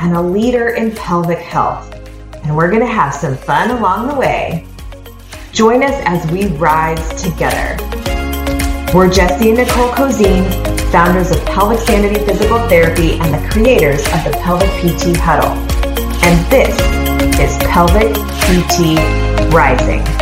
and a leader in pelvic health. And we're going to have some fun along the way. Join us as we rise together. We're Jesse and Nicole Cozean, founders of Pelvic Sanity Physical Therapy and the creators of the Pelvic PT Huddle. And this is Pelvic PT Rising.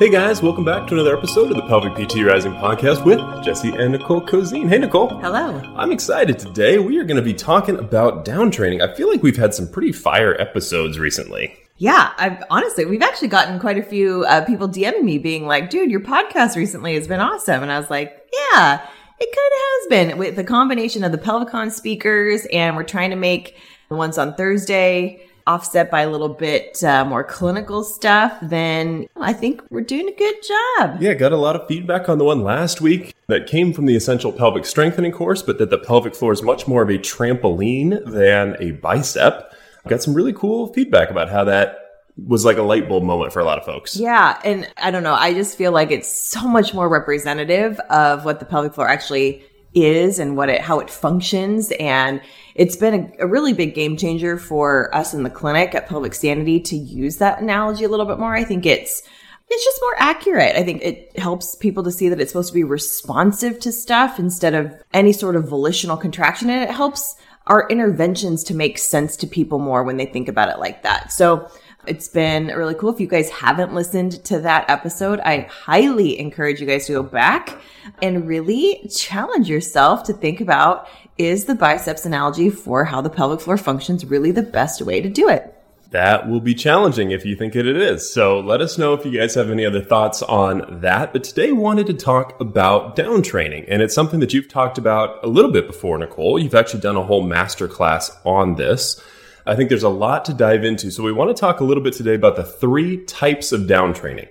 Hey guys, welcome back to another episode of the Pelvic PT Rising podcast with Jesse and Nicole Cozean. Hey Nicole. Hello. I'm excited today. We are going to be talking about down training. I feel like we've had some pretty fire episodes recently. Yeah, I've honestly, we've actually gotten quite a few uh, people DMing me being like, dude, your podcast recently has been awesome. And I was like, yeah, it kind of has been with the combination of the Pelvicon speakers and we're trying to make the ones on Thursday offset by a little bit uh, more clinical stuff, then I think we're doing a good job. Yeah, got a lot of feedback on the one last week that came from the Essential Pelvic Strengthening course, but that the pelvic floor is much more of a trampoline than a bicep. Got some really cool feedback about how that was like a light bulb moment for a lot of folks. Yeah. And I don't know. I just feel like it's so much more representative of what the pelvic floor actually is and what it, how it functions. And it's been a, a, really big game changer for us in the clinic at Pelvic Sanity to use that analogy a little bit more. I think it's, it's just more accurate. I think it helps people to see that it's supposed to be responsive to stuff instead of any sort of volitional contraction. And it helps our interventions to make sense to people more when they think about it like that. So it's been really cool. If you guys haven't listened to that episode, I highly encourage you guys to go back and really challenge yourself to think about is the biceps analogy for how the pelvic floor functions really the best way to do it? That will be challenging if you think it is. So let us know if you guys have any other thoughts on that. But today wanted to talk about down training. And it's something that you've talked about a little bit before, Nicole. You've actually done a whole masterclass on this. I think there's a lot to dive into. So we want to talk a little bit today about the three types of down training.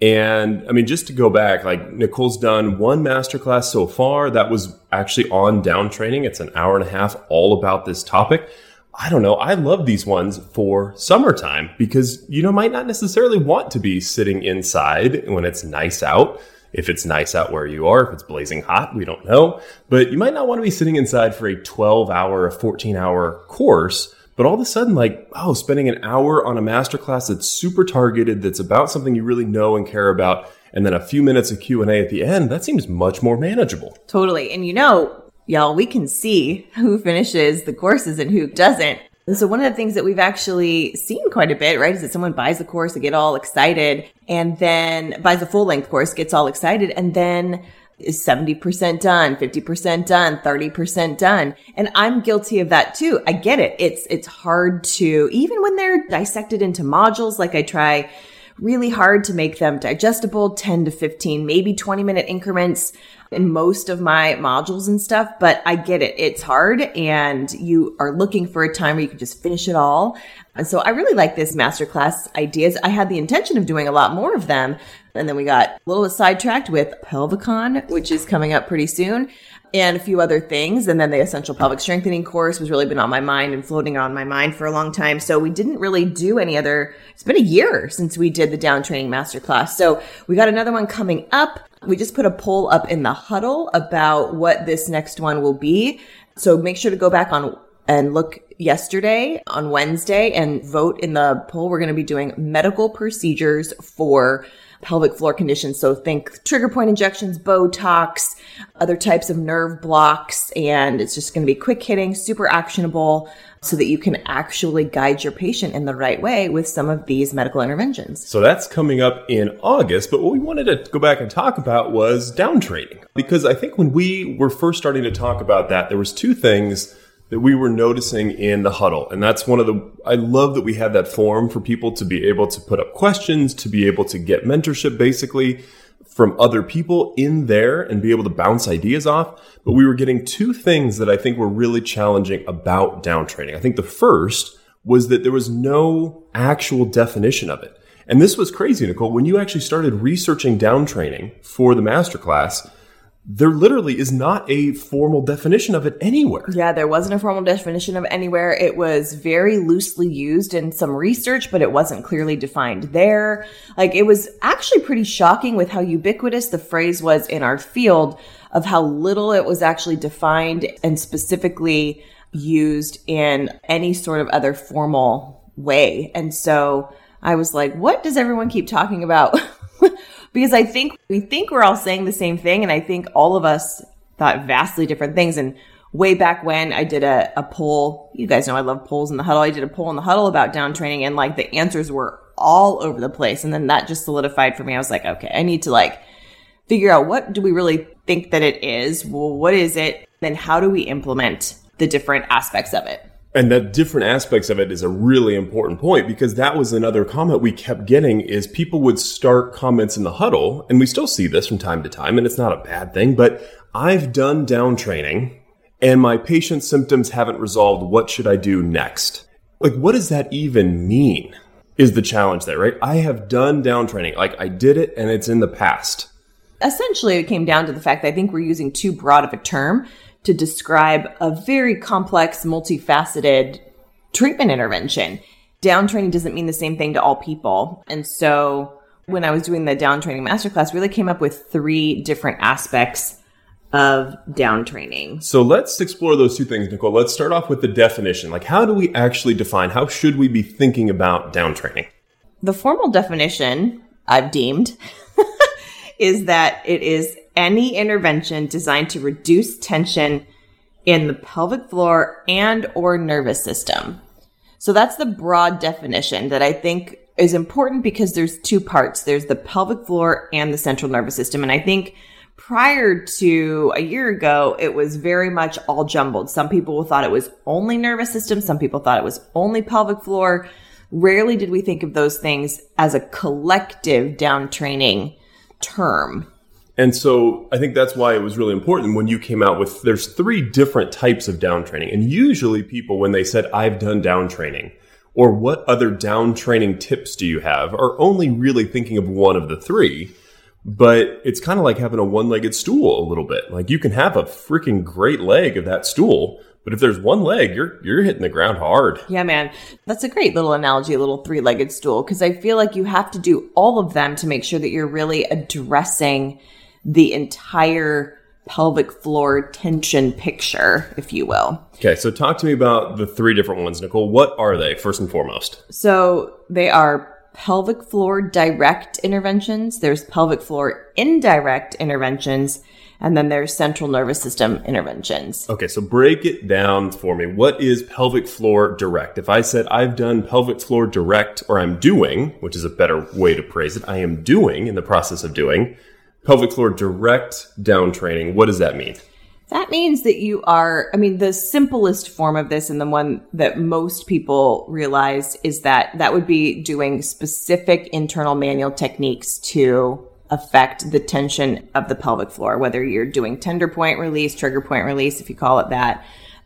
And I mean, just to go back, like Nicole's done one masterclass so far that was actually on down training. It's an hour and a half all about this topic. I don't know. I love these ones for summertime because you know, might not necessarily want to be sitting inside when it's nice out. If it's nice out where you are, if it's blazing hot, we don't know. But you might not want to be sitting inside for a 12 hour, a 14 hour course but all of a sudden, like, oh, spending an hour on a masterclass that's super targeted, that's about something you really know and care about, and then a few minutes of Q&A at the end, that seems much more manageable. Totally. And you know, y'all, we can see who finishes the courses and who doesn't. And so one of the things that we've actually seen quite a bit, right, is that someone buys the course, they get all excited, and then buys a full length course, gets all excited, and then is 70% done, 50% done, 30% done. And I'm guilty of that too. I get it. It's, it's hard to, even when they're dissected into modules, like I try really hard to make them digestible, 10 to 15, maybe 20 minute increments in most of my modules and stuff, but I get it. It's hard and you are looking for a time where you can just finish it all. And so I really like this masterclass ideas. I had the intention of doing a lot more of them. And then we got a little sidetracked with Pelvicon, which is coming up pretty soon and a few other things. And then the essential pelvic strengthening course was really been on my mind and floating on my mind for a long time. So we didn't really do any other, it's been a year since we did the down training masterclass. So we got another one coming up. We just put a poll up in the huddle about what this next one will be. So make sure to go back on and look yesterday on Wednesday and vote in the poll. We're going to be doing medical procedures for pelvic floor conditions. So think trigger point injections, Botox, other types of nerve blocks. And it's just going to be quick hitting, super actionable so that you can actually guide your patient in the right way with some of these medical interventions. So that's coming up in August. But what we wanted to go back and talk about was down training. Because I think when we were first starting to talk about that, there was two things that we were noticing in the huddle. And that's one of the, I love that we had that forum for people to be able to put up questions, to be able to get mentorship basically from other people in there and be able to bounce ideas off. But we were getting two things that I think were really challenging about down training. I think the first was that there was no actual definition of it. And this was crazy, Nicole. When you actually started researching down training for the masterclass, there literally is not a formal definition of it anywhere. Yeah, there wasn't a formal definition of anywhere. It was very loosely used in some research, but it wasn't clearly defined there. Like it was actually pretty shocking with how ubiquitous the phrase was in our field of how little it was actually defined and specifically used in any sort of other formal way. And so I was like, what does everyone keep talking about? because I think we think we're all saying the same thing. And I think all of us thought vastly different things. And way back when I did a, a poll, you guys know I love polls in the huddle. I did a poll in the huddle about down training and like the answers were all over the place. And then that just solidified for me. I was like, okay, I need to like figure out what do we really think that it is? Well, what is it? Then how do we implement the different aspects of it? And the different aspects of it is a really important point because that was another comment we kept getting is people would start comments in the huddle and we still see this from time to time and it's not a bad thing, but I've done down training and my patient's symptoms haven't resolved. What should I do next? Like, what does that even mean? Is the challenge there, right? I have done down training. Like I did it and it's in the past. Essentially, it came down to the fact that I think we're using too broad of a term to describe a very complex, multifaceted treatment intervention. Down training doesn't mean the same thing to all people. And so when I was doing the down training masterclass, really came up with three different aspects of down training. So let's explore those two things, Nicole. Let's start off with the definition. Like, how do we actually define, how should we be thinking about down training? The formal definition I've deemed is that it is any intervention designed to reduce tension in the pelvic floor and or nervous system. So that's the broad definition that I think is important because there's two parts. There's the pelvic floor and the central nervous system. And I think prior to a year ago, it was very much all jumbled. Some people thought it was only nervous system. Some people thought it was only pelvic floor. Rarely did we think of those things as a collective down training term. And so I think that's why it was really important when you came out with there's three different types of down training. And usually people, when they said, I've done down training, or what other down training tips do you have, are only really thinking of one of the three. But it's kind of like having a one legged stool a little bit. Like you can have a freaking great leg of that stool, but if there's one leg, you're you're hitting the ground hard. Yeah, man. That's a great little analogy, a little three-legged stool because I feel like you have to do all of them to make sure that you're really addressing the entire pelvic floor tension picture, if you will. Okay, so talk to me about the three different ones, Nicole. What are they, first and foremost? So they are pelvic floor direct interventions, there's pelvic floor indirect interventions, and then there's central nervous system interventions. Okay, so break it down for me. What is pelvic floor direct? If I said I've done pelvic floor direct, or I'm doing, which is a better way to praise it, I am doing in the process of doing pelvic floor direct down training. What does that mean? That means that you are, I mean, the simplest form of this and the one that most people realize is that that would be doing specific internal manual techniques to affect the tension of the pelvic floor, whether you're doing tender point release, trigger point release, if you call it that,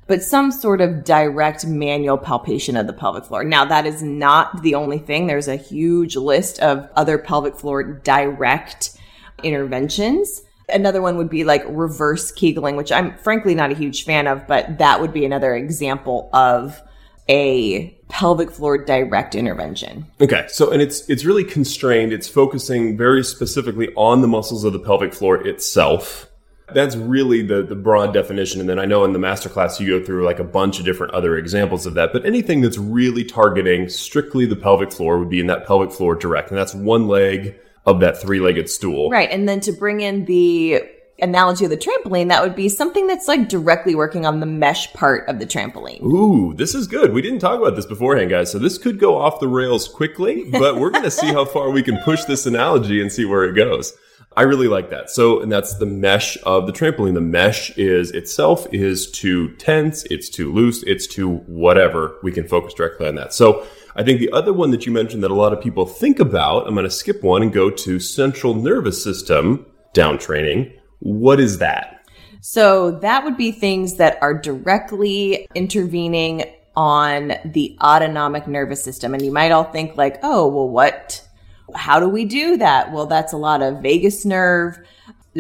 but some sort of direct manual palpation of the pelvic floor. Now, that is not the only thing. There's a huge list of other pelvic floor direct interventions. Another one would be like reverse Kegling, which I'm frankly not a huge fan of, but that would be another example of a pelvic floor direct intervention. Okay. So and it's it's really constrained. It's focusing very specifically on the muscles of the pelvic floor itself. That's really the the broad definition. And then I know in the masterclass you go through like a bunch of different other examples of that. But anything that's really targeting strictly the pelvic floor would be in that pelvic floor direct. And that's one leg of that three legged stool. Right. And then to bring in the analogy of the trampoline, that would be something that's like directly working on the mesh part of the trampoline. Ooh, this is good. We didn't talk about this beforehand, guys. So this could go off the rails quickly, but we're going to see how far we can push this analogy and see where it goes. I really like that. So, and that's the mesh of the trampoline. The mesh is itself is too tense, it's too loose, it's too whatever. We can focus directly on that. So, I think the other one that you mentioned that a lot of people think about, I'm going to skip one and go to central nervous system down training. What is that? So that would be things that are directly intervening on the autonomic nervous system. And you might all think like, oh, well, what, how do we do that? Well, that's a lot of vagus nerve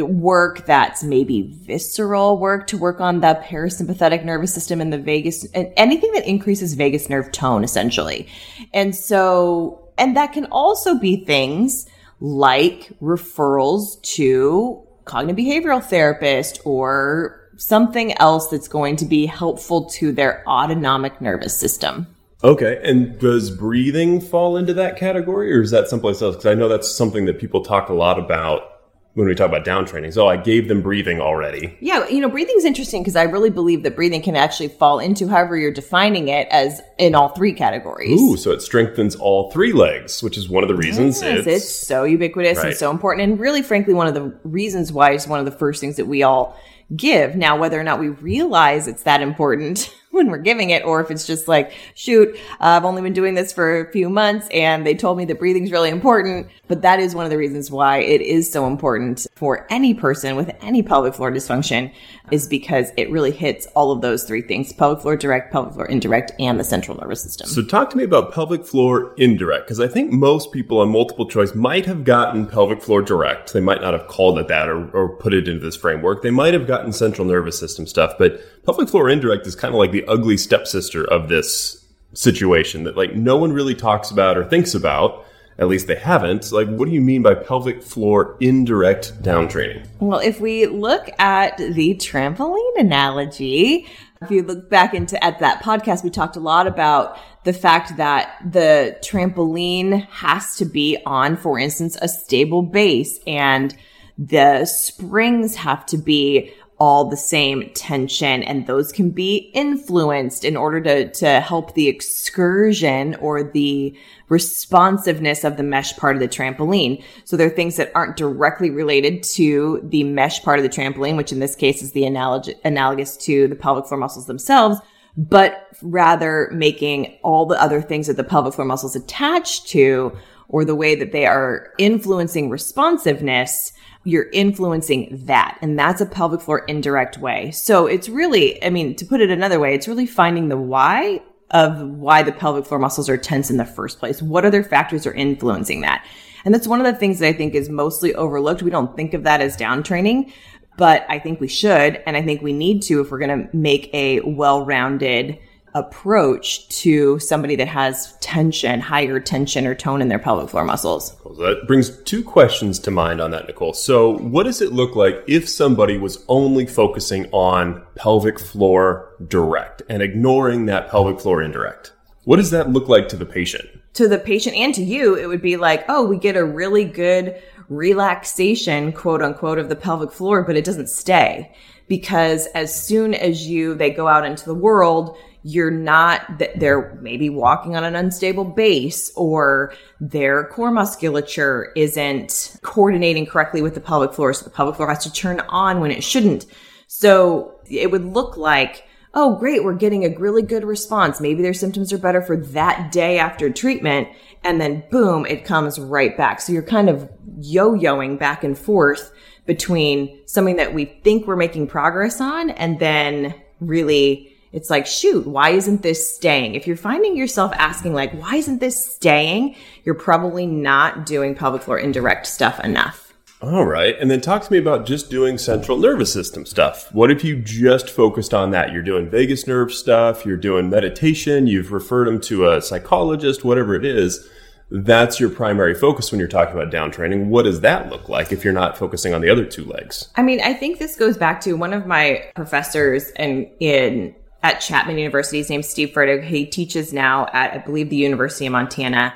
work that's maybe visceral work to work on the parasympathetic nervous system and the vagus and anything that increases vagus nerve tone essentially. And so, and that can also be things like referrals to cognitive behavioral therapist or something else that's going to be helpful to their autonomic nervous system. Okay. And does breathing fall into that category or is that someplace else? Because I know that's something that people talk a lot about when we talk about down training. So I gave them breathing already. Yeah, you know, breathing is interesting because I really believe that breathing can actually fall into however you're defining it as in all three categories. Ooh, so it strengthens all three legs, which is one of the reasons yes, it's, it's so ubiquitous right. and so important. And really, frankly, one of the reasons why it's one of the first things that we all give. Now, whether or not we realize it's that important when we're giving it, or if it's just like, shoot, uh, I've only been doing this for a few months and they told me that breathing is really important. But that is one of the reasons why it is so important for any person with any pelvic floor dysfunction is because it really hits all of those three things, pelvic floor direct, pelvic floor indirect, and the central nervous system. So talk to me about pelvic floor indirect, because I think most people on multiple choice might have gotten pelvic floor direct. They might not have called it that or, or put it into this framework. They might have gotten central nervous system stuff, but pelvic floor indirect is kind of like the ugly stepsister of this situation that like no one really talks about or thinks about at least they haven't. Like, what do you mean by pelvic floor indirect down training? Well, if we look at the trampoline analogy, if you look back into at that podcast, we talked a lot about the fact that the trampoline has to be on, for instance, a stable base and the springs have to be all the same tension and those can be influenced in order to, to help the excursion or the responsiveness of the mesh part of the trampoline. So there are things that aren't directly related to the mesh part of the trampoline, which in this case is the analog- analogous to the pelvic floor muscles themselves, but rather making all the other things that the pelvic floor muscles attach to or the way that they are influencing responsiveness you're influencing that. And that's a pelvic floor indirect way. So it's really, I mean, to put it another way, it's really finding the why of why the pelvic floor muscles are tense in the first place. What other factors are influencing that? And that's one of the things that I think is mostly overlooked. We don't think of that as down training, but I think we should. And I think we need to if we're going to make a well-rounded approach to somebody that has tension, higher tension or tone in their pelvic floor muscles. That brings two questions to mind on that, Nicole. So, what does it look like if somebody was only focusing on pelvic floor direct and ignoring that pelvic floor indirect? What does that look like to the patient? To the patient and to you, it would be like, oh, we get a really good relaxation, quote unquote, of the pelvic floor, but it doesn't stay because as soon as you, they go out into the world, you're not they're maybe walking on an unstable base or their core musculature isn't coordinating correctly with the pelvic floor so the pelvic floor has to turn on when it shouldn't. So it would look like oh great we're getting a really good response. Maybe their symptoms are better for that day after treatment and then boom it comes right back. So you're kind of yo-yoing back and forth between something that we think we're making progress on and then really it's like, shoot, why isn't this staying? If you're finding yourself asking, like, why isn't this staying? You're probably not doing pelvic floor indirect stuff enough. All right. And then talk to me about just doing central nervous system stuff. What if you just focused on that? You're doing vagus nerve stuff, you're doing meditation, you've referred them to a psychologist, whatever it is. That's your primary focus when you're talking about down training. What does that look like if you're not focusing on the other two legs? I mean, I think this goes back to one of my professors and in at Chapman University. His name's Steve Fertig. He teaches now at, I believe, the University of Montana.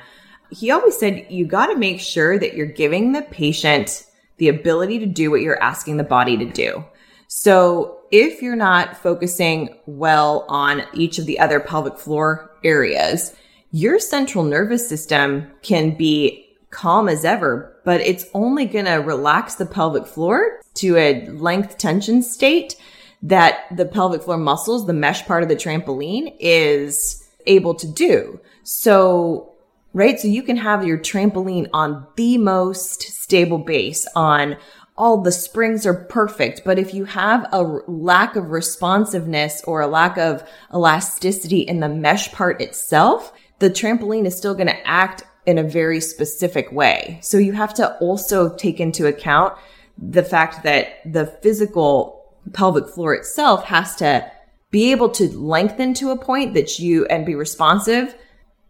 He always said, you got to make sure that you're giving the patient the ability to do what you're asking the body to do. So if you're not focusing well on each of the other pelvic floor areas, your central nervous system can be calm as ever, but it's only going to relax the pelvic floor to a length tension state that the pelvic floor muscles, the mesh part of the trampoline is able to do. So, right. So you can have your trampoline on the most stable base on all the springs are perfect. But if you have a lack of responsiveness or a lack of elasticity in the mesh part itself, the trampoline is still going to act in a very specific way. So you have to also take into account the fact that the physical pelvic floor itself has to be able to lengthen to a point that you and be responsive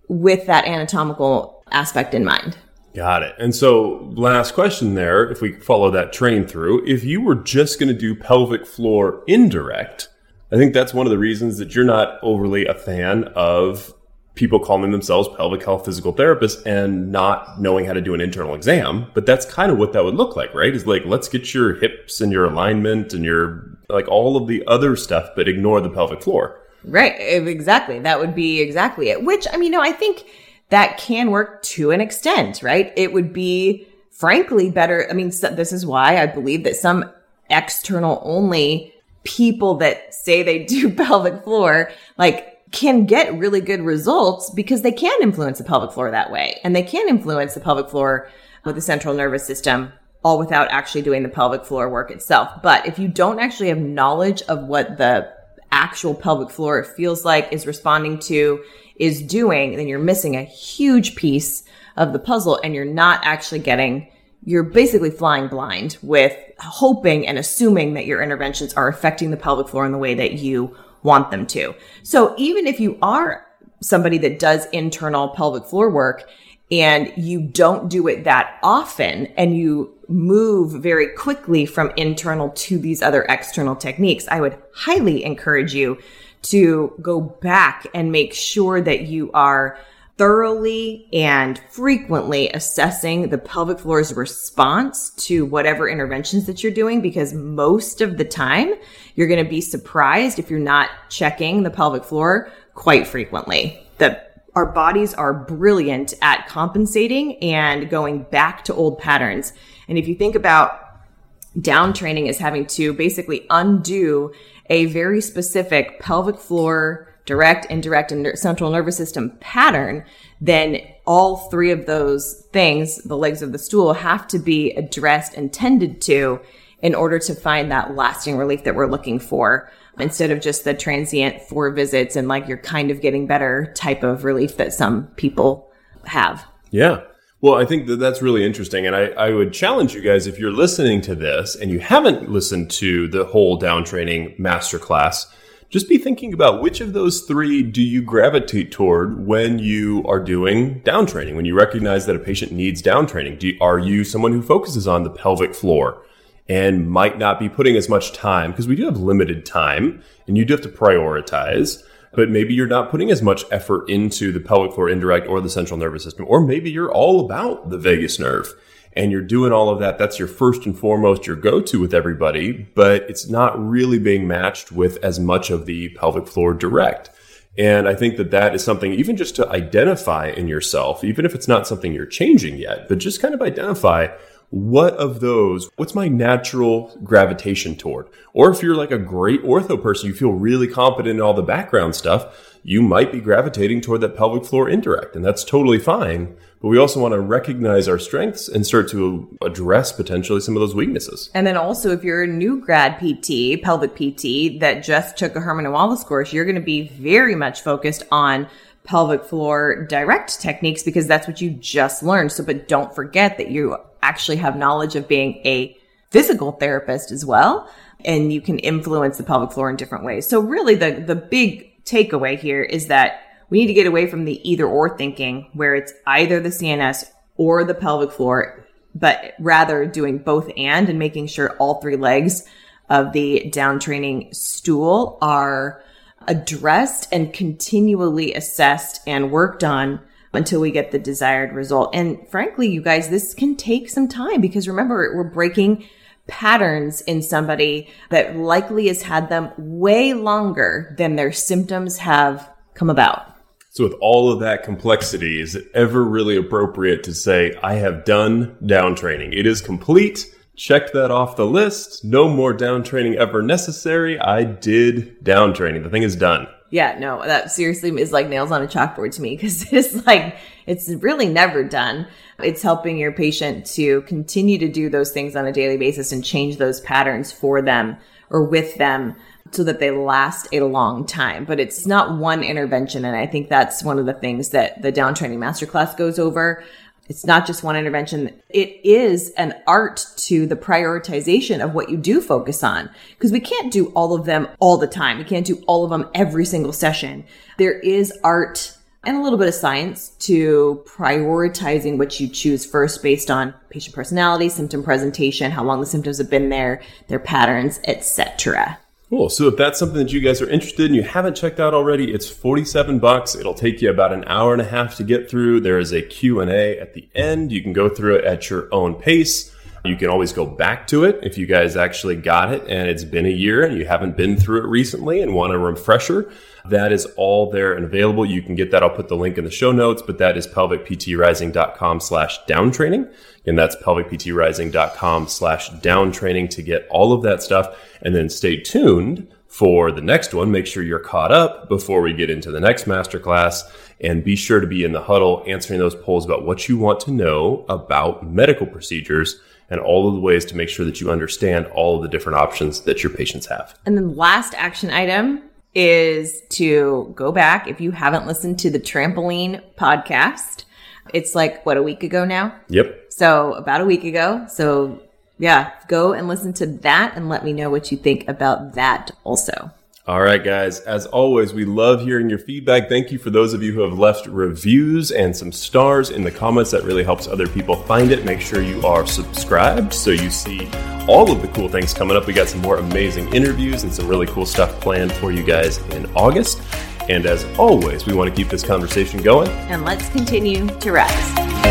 with that anatomical aspect in mind. Got it. And so, last question there, if we follow that train through, if you were just going to do pelvic floor indirect, I think that's one of the reasons that you're not overly a fan of people calling themselves pelvic health physical therapists and not knowing how to do an internal exam. But that's kind of what that would look like, right? Is like, let's get your hips and your alignment and your, like all of the other stuff, but ignore the pelvic floor. Right. Exactly. That would be exactly it. Which, I mean, no, I think that can work to an extent, right? It would be frankly better. I mean, this is why I believe that some external only people that say they do pelvic floor, like can get really good results because they can influence the pelvic floor that way. And they can influence the pelvic floor with the central nervous system all without actually doing the pelvic floor work itself. But if you don't actually have knowledge of what the actual pelvic floor feels like, is responding to, is doing, then you're missing a huge piece of the puzzle and you're not actually getting, you're basically flying blind with hoping and assuming that your interventions are affecting the pelvic floor in the way that you want them to. So even if you are somebody that does internal pelvic floor work and you don't do it that often and you move very quickly from internal to these other external techniques, I would highly encourage you to go back and make sure that you are thoroughly and frequently assessing the pelvic floor's response to whatever interventions that you're doing because most of the time you're going to be surprised if you're not checking the pelvic floor quite frequently. The our bodies are brilliant at compensating and going back to old patterns. And if you think about down training as having to basically undo a very specific pelvic floor, direct, indirect, and central nervous system pattern, then all three of those things, the legs of the stool, have to be addressed and tended to in order to find that lasting relief that we're looking for instead of just the transient four visits and like you're kind of getting better type of relief that some people have. Yeah. Well, I think that that's really interesting. And I, I would challenge you guys if you're listening to this and you haven't listened to the whole down training masterclass, just be thinking about which of those three do you gravitate toward when you are doing down training, when you recognize that a patient needs down training. Do, are you someone who focuses on the pelvic floor and might not be putting as much time because we do have limited time and you do have to prioritize? but maybe you're not putting as much effort into the pelvic floor indirect or the central nervous system. Or maybe you're all about the vagus nerve and you're doing all of that. That's your first and foremost, your go to with everybody, but it's not really being matched with as much of the pelvic floor direct. And I think that that is something even just to identify in yourself, even if it's not something you're changing yet, but just kind of identify what of those, what's my natural gravitation toward? Or if you're like a great ortho person, you feel really confident in all the background stuff, you might be gravitating toward that pelvic floor indirect, and that's totally fine. But we also want to recognize our strengths and start to address potentially some of those weaknesses. And then also, if you're a new grad PT, pelvic PT that just took a Herman and Wallace course, you're going to be very much focused on pelvic floor direct techniques because that's what you just learned. So, but don't forget that you actually have knowledge of being a physical therapist as well. And you can influence the pelvic floor in different ways. So really the, the big takeaway here is that we need to get away from the either or thinking where it's either the CNS or the pelvic floor, but rather doing both and and making sure all three legs of the down training stool are addressed and continually assessed and worked on until we get the desired result. And frankly, you guys, this can take some time because remember, we're breaking patterns in somebody that likely has had them way longer than their symptoms have come about. So, with all of that complexity, is it ever really appropriate to say, I have done down training? It is complete. Check that off the list. No more down training ever necessary. I did down training. The thing is done. Yeah, no, that seriously is like nails on a chalkboard to me because it's like, it's really never done. It's helping your patient to continue to do those things on a daily basis and change those patterns for them or with them so that they last a long time. But it's not one intervention. And I think that's one of the things that the down training masterclass goes over. It's not just one intervention. It is an art to the prioritization of what you do focus on because we can't do all of them all the time. We can't do all of them every single session. There is art and a little bit of science to prioritizing what you choose first based on patient personality, symptom presentation, how long the symptoms have been there, their patterns, etc. Cool. So if that's something that you guys are interested in, you haven't checked out already, it's 47 bucks. It'll take you about an hour and a half to get through. There is a Q&A at the end. You can go through it at your own pace. You can always go back to it if you guys actually got it and it's been a year and you haven't been through it recently and want a refresher. That is all there and available. You can get that. I'll put the link in the show notes, but that is pelvicptrising.com slash downtraining. And that's pelvicptrising.com slash downtraining to get all of that stuff. And then stay tuned for the next one. Make sure you're caught up before we get into the next masterclass and be sure to be in the huddle answering those polls about what you want to know about medical procedures and all of the ways to make sure that you understand all of the different options that your patients have. And then last action item is to go back if you haven't listened to the trampoline podcast. It's like what a week ago now. Yep. So about a week ago. So yeah, go and listen to that and let me know what you think about that also. All right, guys. As always, we love hearing your feedback. Thank you for those of you who have left reviews and some stars in the comments. That really helps other people find it. Make sure you are subscribed so you see all of the cool things coming up. We got some more amazing interviews and some really cool stuff planned for you guys in August. And as always, we want to keep this conversation going. And let's continue to rise.